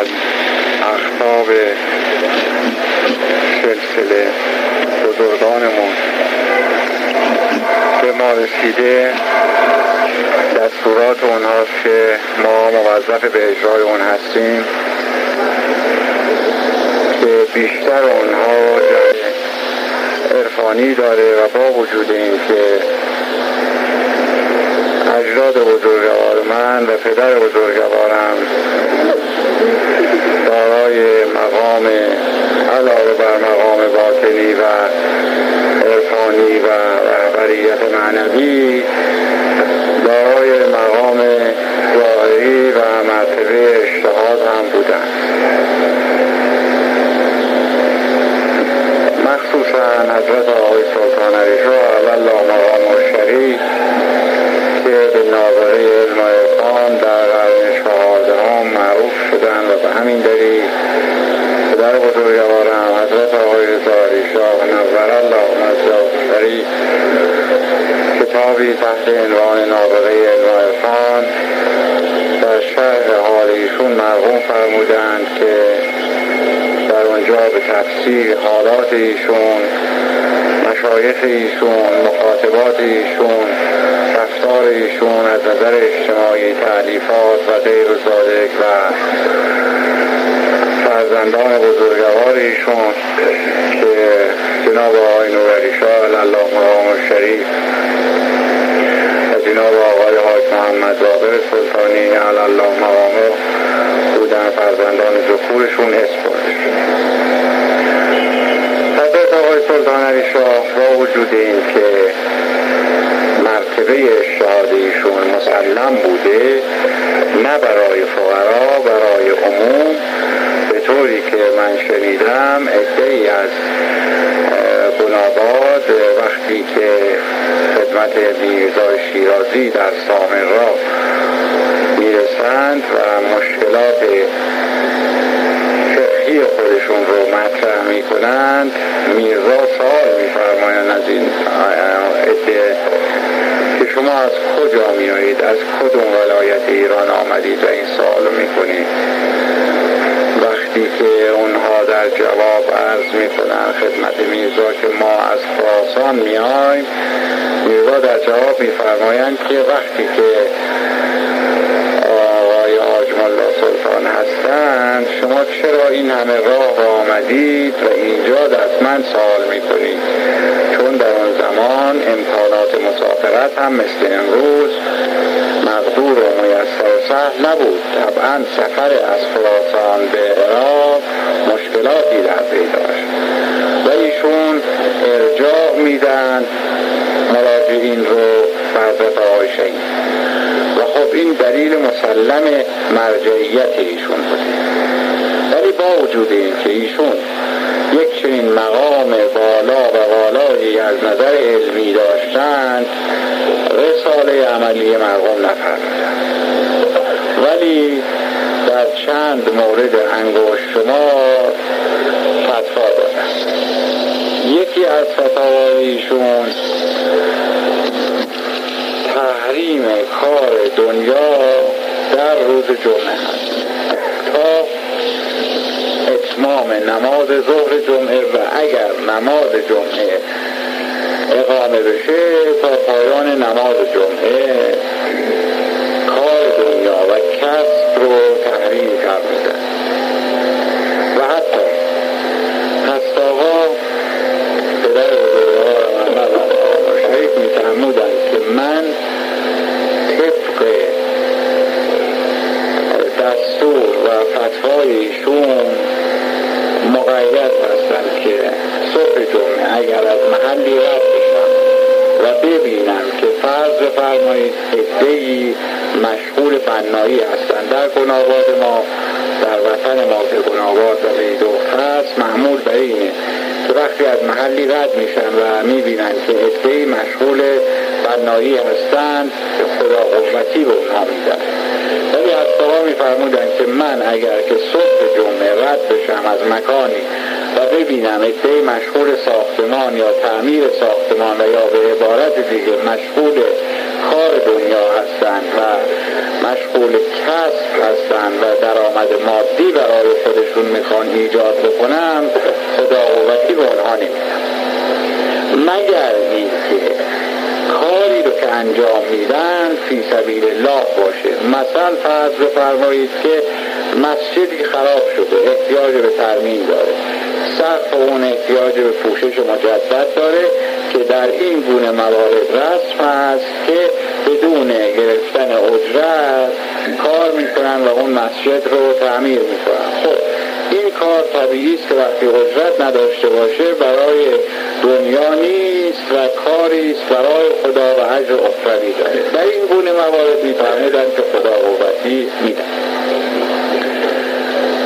از اخطاب سلسله بزرگانمون به ما رسیده دستورات اونهاست که ما موظف به اجرای اون هستیم که بیشتر اونها عرفانی داره و با وجود این که اجداد بزرگوار من و پدر بزرگوارم. دارای مقام علاوه بر مقام باطنی و عرفانی و رهبریت معنوی اونجا به تفسیر حالات ایشون مشایخ ایشون مخاطبات ایشون رفتار ایشون از نظر اجتماعی تعلیفات و غیر و و فرزندان بزرگوار ایشون که جناب آقای نوری شاه الله مقام شریف و جناب آقای حاج محمد باقر سلطانی الله مقامه بودن فرزندان ذکورشون اسپارش حضرت آقای سلطان علی شاه با وجود این که مرتبه شهاده ایشون مسلم بوده نه برای فقرا برای عموم به طوری که من شنیدم ای از گناباد وقتی که خدمت میرزای شیرازی در سامن را می‌رسند و مشکلات فقهی خودشون رو مطرح می‌کنند. میرزا سوال میفرمایند از این عده که شما از کجا میایید از کدوم ولایت ایران آمدید و این سوال رو می‌کنید؟ وقتی که اونها در جواب عرض می‌کنن خدمت میرزا که ما از خراسان میایم میرزا در جواب میفرمایند که وقتی که سلطان هستند. شما چرا این همه راه آمدید و اینجا دست من سوال می‌کنید؟ چون در آن زمان امکانات مسافرت هم مثل امروز مقدور و میسر سهل نبود. طبعا سفر از خراسان به عراق مشکلاتی در پی داشت. و ایشون ارجاع میدن مراجعین رو حضرت آقای و خب این دلیل مسلم مرجعیت ایشون بوده. ولی با وجود این که ایشون یک چنین مقام بالا و بالایی از نظر علمی داشتند رساله عملی مرقوم نفرمودند ولی در چند مورد انگوش شما فتوا دادند یکی از فتاوای ایشون تحریم کار دنیا در روز جمعه هست تا اتمام نماز ظهر جمعه و اگر نماز جمعه اقامه بشه تا پایان نماز جمعه وقتی از محلی رد میشن و می‌بینن که ادهی مشغول بنایی هستند که خدا قوتی به اونها میدن ولی از می میفرمودن که من اگر که صبح جمعه رد بشم از مکانی و ببینم ادهی مشغول ساختمان یا تعمیر ساختمان و یا به عبارت دیگه مشغول کار دنیا هستند و مشغول کسب هستن و درآمد مادی برای خودشون می‌خوان ایجاد بکنن خدا قوتی به اونها نمیدن مگر اینکه کاری رو که انجام میدن فی سبیل الله باشه. مثلا فرض بفرمایید که مسجدی خراب شده احتیاج به ترمیم داره. سقف اون احتیاج به پوشش مجدد داره که در این گونه موارد رسم هست که بدون گرفتن اجرت کار می‌کنن و اون مسجد رو تعمیر می‌کنن. خب این کار طبیعی است که وقتی اجرت نداشته باشه برای دنیا نیست و کاری است برای خدا و اجر اخروی داره. در این گونه موارد میفهمیدن که خدا قوتی میدن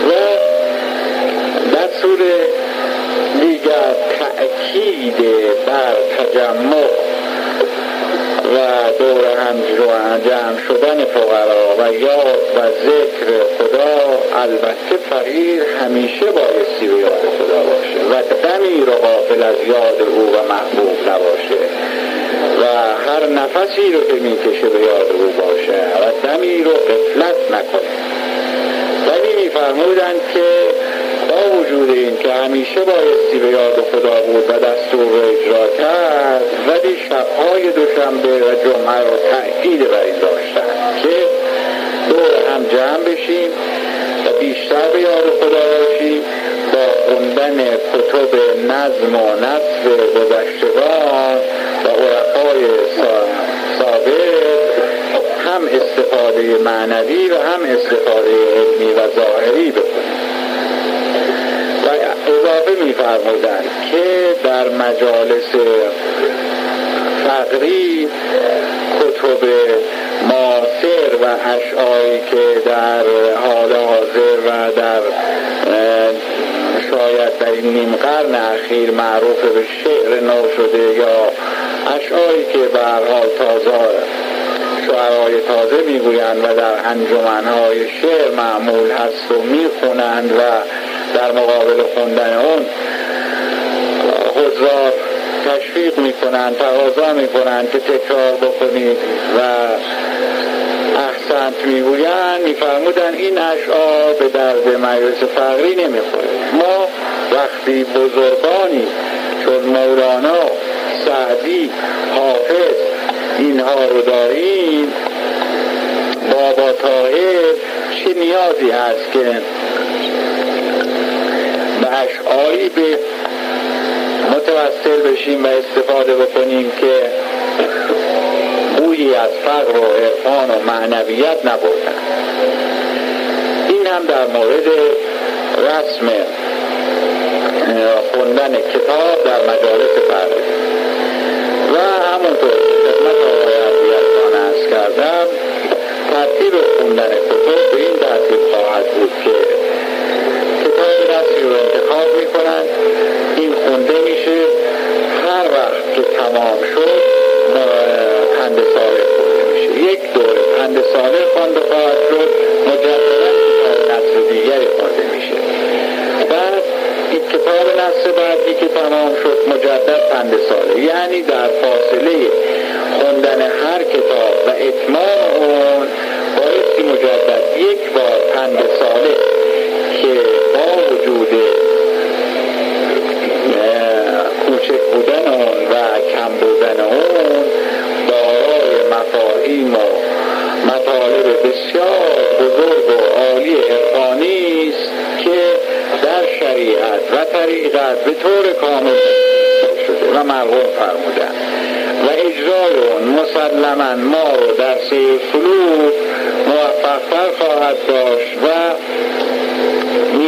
و دستور دیگر تأکید بر تجمع دور هم جمع شدن فقرا و یاد و ذکر خدا البته فقیر همیشه بایستی به یاد خدا باشه و دمی رو غافل از یاد او و محبوب نباشه و هر نفسی رو که می‌کشه به یاد او باشه و دمی رو قفلت نکنه. ولی میفرمودند که وجود این که همیشه بایستی به یاد خدا بود و دستور اجرا کرد ولی شبهای دوشنبه و جمعه رو تأکید بر این داشتن که دور هم جمع بشیم و بیشتر به یاد خدا باشیم با خوندن کتب نظم و نصف گذشتگان و عرفای سابق هم استفاده معنوی و هم استفاده علمی و ظاهری بکنیم. و اضافه میفرمودند که در مجالس فقری کتب معاصر و اشعاری که در حال حاضر و در شاید در این نیم قرن اخیر معروف به شعر نو شده یا اشعاری که به حال تازه شعرهای تازه می‌گویند و در انجمنهای شعر معمول هست و می‌خونند و در مقابل خوندن اون حضار تشویق می‌کنند تقاضا می‌کنند که تکرار بکنید و احسنت می‌گویند. میفرمودن این اشعار به درد مجلس فقری نمی‌خوره. ما وقتی بزرگانی چون مولانا سعدی حافظ اینها رو داریم بابا تاهر چه نیازی هست که به اشعاری به متوسل بشیم و استفاده بکنیم که بویی از فقر و عرفان و معنویت نبردن. این هم در مورد رسم خوندن کتاب در مجالس فرق و همونطور خدمت آقای عبدیزان ارز کردم ترتیب خوندن کتاب به این ترتیب خواهد بود که کتاب رسی رو انتخاب می‌کنن این خونده میشه. هر وقت که تمام شد پند ساله خونده میشه. یک دوره پند ساله خوانده خواهد شد. مجددا نصر دیگری خونده میشه. بعد کتاب نصر بعدی که تمام شد مجدد پند ساله. یعنی در فاصله خوندن هر کتاب و اتمام اون بایستی مجدد یک بار پند ساله وجود کوچک بودن و کم بودن اون دارای مفاهیم و مطالب بسیار بزرگ و عالی عرفانی است که در شریعت و طریقت به طور کامل شده و مرغوم فرمودن و اجرای اون مسلما ما رو در سیر فلوس موفقتر خواهد داشت و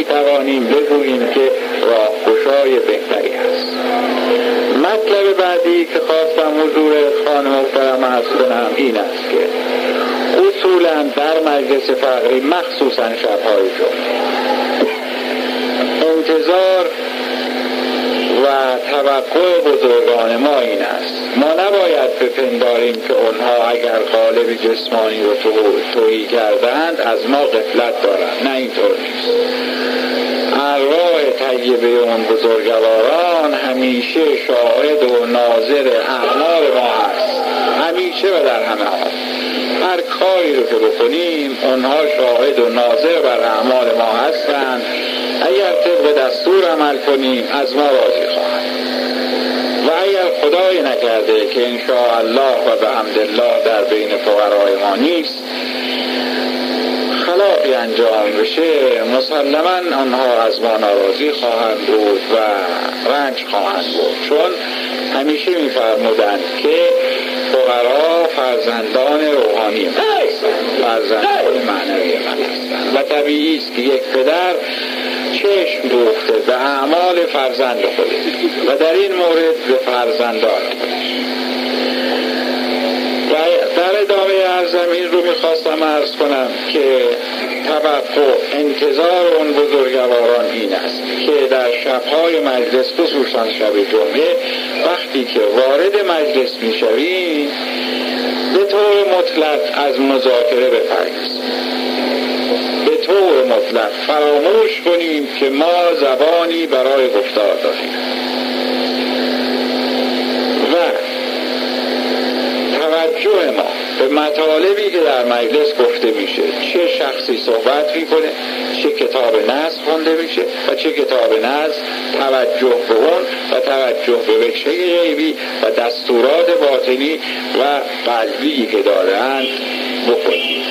می توانیم بگوییم که راهگشای بهتری است. مطلب بعدی که خواستم حضور خانم محترم ارز کنم این است که اصولا در مجلس فقری مخصوصا شبهای جمعه. انتظار و توقع بزرگان ما این است. ما نباید بپنداریم که اونها اگر قالب جسمانی رو تویی کردند از ما قفلت دارند. نه اینطور نیست. ارواح طیبه اون بزرگواران همیشه شاهد و ناظر اعمال ما هست همیشه و در همه حال. هر کاری رو که بکنیم اونها شاهد و ناظر بر اعمال ما هستند. اگر طبق دستور عمل کنیم از ما راضی خواهند. و اگر خدای نکرده که الله و به الله در بین فقرای ما نیست خلافی انجام بشه مسلما آنها از ما ناراضی خواهند بود و رنج خواهند بود. چون همیشه میفرمودند که فقرا فرزندان روحانی من فرزندان معنوی من هستند. و طبیعی است که یک پدر چشم دوخته به اعمال فرزند خودش و در این مورد به فرزندان خودش. در ادامه ارزم این رو می‌خواستم ارز کنم که توقع انتظار اون بزرگواران این است که در شبهای مجلس خصوصا شب جمعه وقتی که وارد مجلس می‌شویم به طور مطلق از مذاکره بپرهیزیم به طور مطلق فراموش کنیم که ما زبانی برای گفتار داریم و توجه ما. به مطالبی که در مجلس گفته میشه. چه شخصی صحبت می‌کنه چه کتاب نصب خونده میشه و چه کتاب نصب توجه به اون و توجه به وجه غیبی و دستورات باطنی و قلبی که دارند بکنیم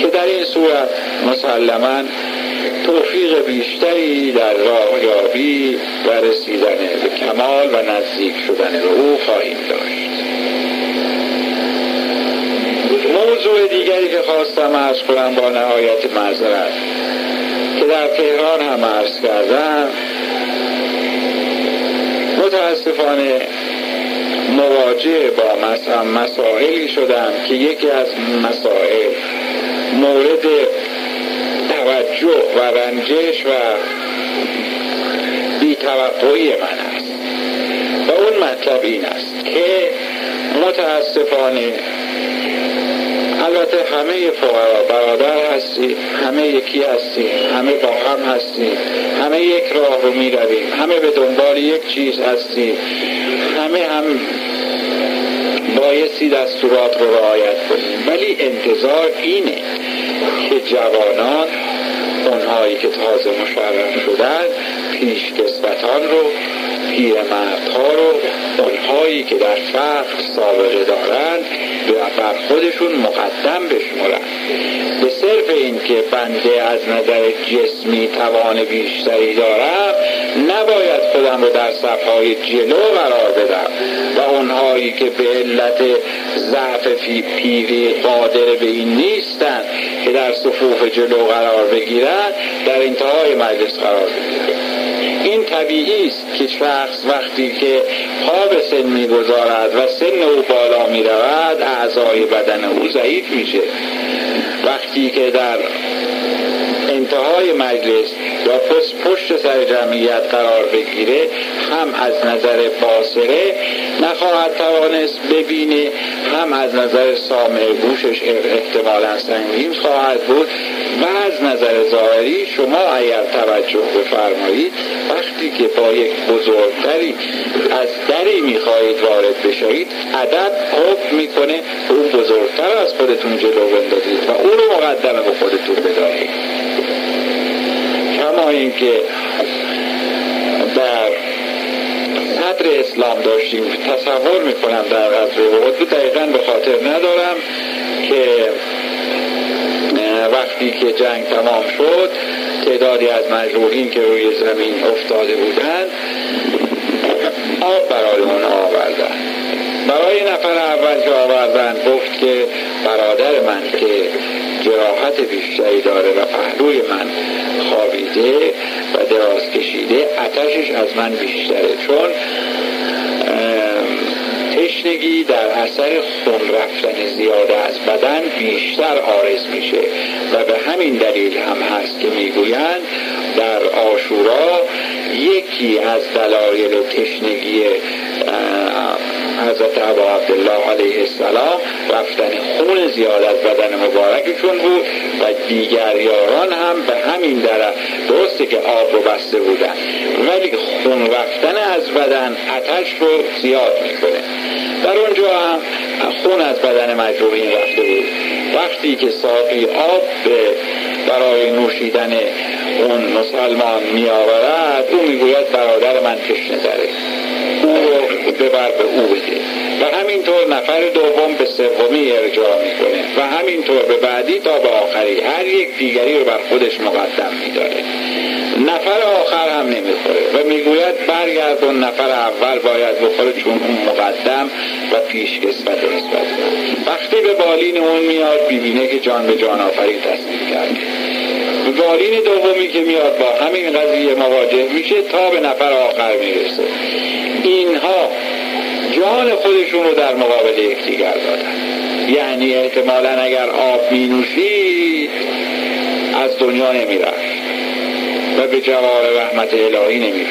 که در این صورت مسلما توفیق بیشتری در راه یابی و رسیدن به کمال و نزدیک شدن به او خواهیم داشت. موضوع دیگری که خواستم ارز کنم با نهایت معذرت که در تهران هم ارز کردم متاسفانه مواجه با مسائلی شدم که یکی از مسائل مورد توجه و رنجش و بیتوقعی من است. و اون مطلب این است که متاسفانه البته همه فقرا برادر هستیم همه یکی هستیم همه با هم هستیم همه یک راه رو می رویم همه به دنبال یک چیز هستیم همه هم بایستی دستورات رو رعایت کنیم. ولی انتظار اینه که جوانان اونهایی که تازه مشرف شدن پیشکسوتان رو پیرمردها رو اونهایی که در فقر سابقه دارند بر خودشون مقدم بشمرن به صرف این که بنده از نظر جسمی توان بیشتری دارم نباید خودم رو در صفهای جلو قرار بدم و اونهایی که به علت ضعف پیری قادر به این نیستند که در صفوف جلو قرار بگیرن در انتهای مجلس قرار بگیرن این طبیعی است. که شخص وقتی که پا به سن می‌گذارد و سن او بالا می‌رود اعضای بدن او ضعیف میشه. وقتی که در انتهای مجلس یا پشت, پشت سر جمعیت قرار بگیره هم از نظر باصره نخواهد توانست ببینه هم از نظر سامع گوشش احتمالا سنگین خواهد بود و از نظر ظاهری شما اگر توجه بفرمایید وقتی که با یک بزرگتری از دری می‌خواهید وارد بشوید عدد حکم می‌کنه. اون بزرگتر از خودتون جلو بندازید و او رو مقدمه به خودتون بدارید. اینکه در صدر اسلام داشتیم تصور می‌کنم در غزوه احد دقیقا به خاطر ندارم که وقتی که جنگ تمام شد تعدادی از مجروحین که روی زمین افتاده بودند آب برای اون آوردن. برای نفر اول که آوردن گفت که برادر من که جراحت بیشتری داره و پهلوی من خوابیده و دراز کشیده اتشش از من بیشتره. چون تشنگی در اثر خون رفتن زیاده از بدن بیشتر آرز میشه و به همین دلیل هم هست که می‌گویند در آشورا یکی از دلایل تشنگی حضرت عبا عبدالله علیه السلام رفتن خون زیاد از بدن مبارکشون بود و دیگر یاران هم به همین درف درسته که آب رو بسته بودن. ولی خون رفتن از بدن اتش رو زیاد می‌کنه. در اونجا هم خون از بدن مجروحین رفته بود. وقتی که ساقی آب به برای نوشیدن اون مسلمان می آورد او می‌گوید برادر من تشنه داره او رو ببر به او بده. و همینطور نفر دوم به سومی ارجاع می‌کنه. و همینطور به بعدی تا به آخری. هر یک دیگری رو بر خودش مقدم میداره. نفر آخر هم نمی‌خوره. و می‌گوید برگردون نفر اول باید بخوره چون اون مقدم و پیش قسمت نسبت. وقتی به بالین اون میاد ببینه که جان به جان آفرین تصمیم کرده. بالین دومی که میاد با همین قضیه مواجه میشه تا به نفر آخر می‌رسه. اینها جان خودشون رو در مقابل یکدیگر دادن. یعنی احتمالا اگر آب می نوشید از دنیا نمی‌رفت و به جوار رحمت الهی نمی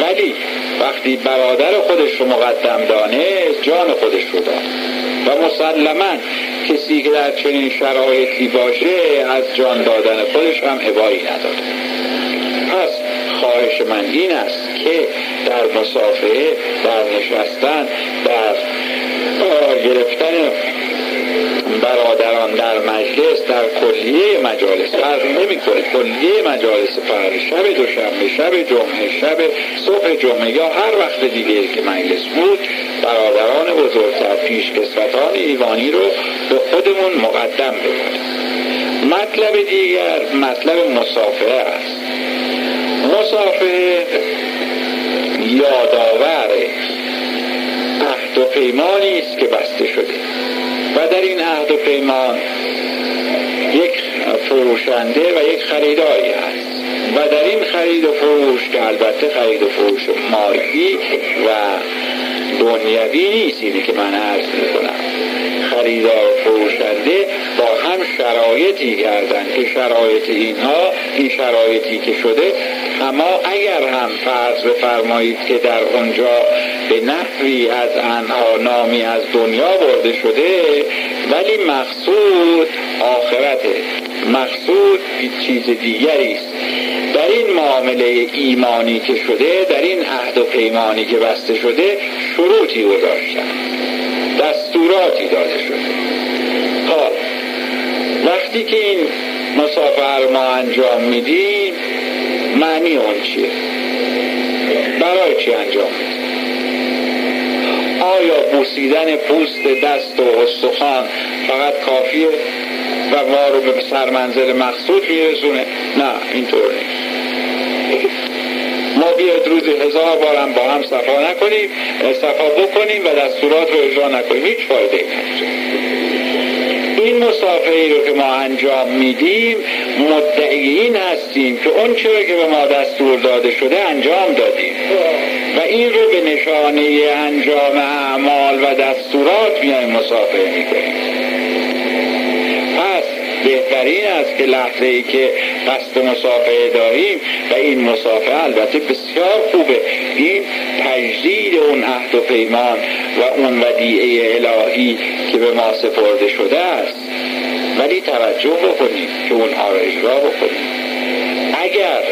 ولی وقتی برادر خودش رو مقدم دانست جان خودش رو داد. و مسلما کسی که در چنین شرایطی باشه از جان دادن خودش هم عبایی نداره. پس خواهش من این است که در مسافه در نشستن در گرفتن برادران در مجلس در کلیه مجالس فرق نمی‌کنه. کلیه مجالس فرق شب دوشنبه شب جمعه شب صبح جمعه یا هر وقت دیگه که مجلس بود برادران بزرگتر پیش کسوتان ایوانی رو به خودمون مقدم بکنیم مطلب دیگر مطلب مسافه است. مسافه یادآور عهد و پیمانی است که بسته شده. و در این عهد و پیمان یک فروشنده و یک خریداری هست. و در این خرید و فروش که البته خرید و فروش مالی و دنیوی نیست اینه که من عرض می‌کنم. خریدار فروشنده با هم شرایطی کردن که شرایط اینها این شرایطی که شده. اما اگر هم فرض بفرمایید که در اونجا به نحوی از انها نامی از دنیا برده شده ولی مقصود آخرته. مقصود چیز دیگری است. این معامله ایمانی که شده در این عهد و پیمانی که بسته شده شروطی گذاشتن دستوراتی داده شده. حال وقتی که این مسافر ما انجام میدیم معنی اون چیه؟ برای چی انجام آیا بوسیدن پوست دست و استخوان فقط کافیه و ما رو به سرمنزل مقصود میرسونه؟ نه اینطور نیست. ما بیاد روز هزار بارم با هم صفا نکنیم صفا بکنیم و دستورات رو اجرا نکنیم. هیچ فایده این مسافه ای رو که ما انجام میدیم مدعیین هستیم که اون چرا که به ما دستور داده شده انجام دادیم. و این رو به نشانه انجام اعمال و دستورات میایم مسافه می‌کنیم. بهترین است که لحظه ای که قصد مسافه داریم و این مسافه البته بسیار خوبه. این تجدید اون عهد و پیمان و اون ودیعه الهی که به ما سپرده شده است. ولی توجه بکنیم که اونها را اجرا بکنیم اگر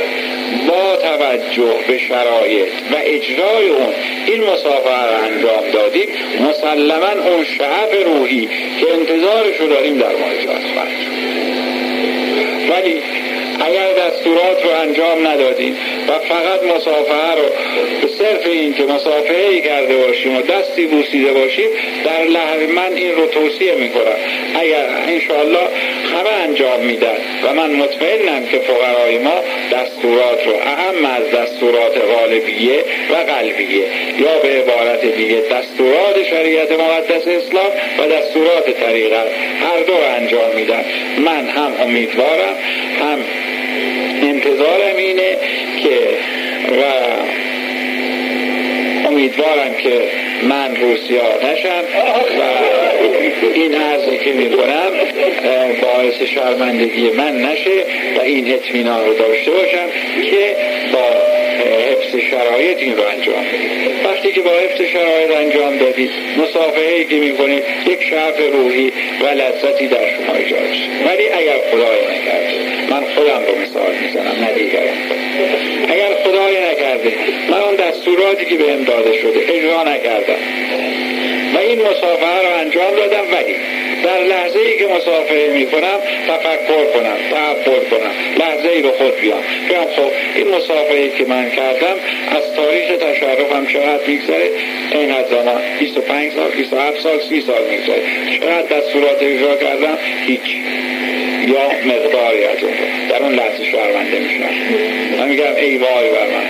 با توجه به شرایط و اجرای اون این مسافر رو انجام دادیم. مسلما اون شعف روحی که انتظارش رو داریم در ما اجاز ولی اگر دستورات رو انجام ندادیم و فقط مسافه رو به صرف این که مسافه ای کرده باشیم و دستی بوسیده باشیم در لحظه من این رو توصیه می‌کنم. اگر انشاءالله همه انجام میدن. و من مطمئنم که فقرای ما دستورات رو اهم از دستورات غالبیه و قلبیه. یا به عبارت دیگه دستورات شریعت مقدس اسلام و دستورات طریقت هر دو انجام میدن. من هم امیدوارم هم انتظارم اینه که و امیدوارم که من روسیا نشم و این عرضی که می کنم باعث شرمندگی من نشه و این اطمینان رو داشته باشم که با حفظ شرایط این رو انجام وقتی که با حفظ شرایط انجام دادید مسافه که می‌کنید یک شرف روحی و لذتی در شما ایجاد ولی اگر خدای نکرده من خودم رو مثال می‌زنم نه دیگرم اگر خدای نکرده من اون دستوراتی که بهم داده شده اجرا نکردم. و این مسافه رو انجام دادم ولی در لحظه ای که مسافه می کنم تفکر کنم تعبر کنم لحظه ای به خود بیام. بیام خب این مسافه ای که من کردم از تاریخ تشرفم چقدر این از زمان 25 سال 27 سال 30 سال میگذره. چقدر دستورات اجرا کردم؟ هیچ. یا مقداری از اون در اون لحظه شرمنده میشم من میگم ای وای بر من.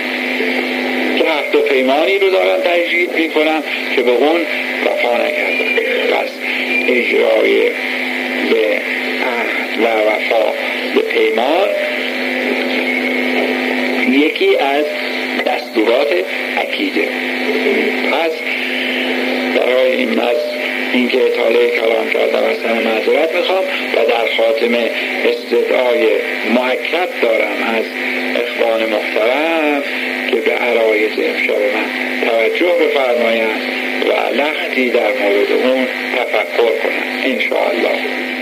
عهد و پیمانی رو دارم تجدید می‌کنم که به اون وفا نکردم پس اجرای به عهد و وفا به پیمان یکی از دستورات عقیده. پس برای این مز اینکه اطاله کلام کردم از همه معذرت می‌خوام و در خاتمه استدعای محکد دارم از اخوان محترم که به عرایز امشب من توجه بفرمایند و لختی در مورد اون تفکر کنند انشاءالله.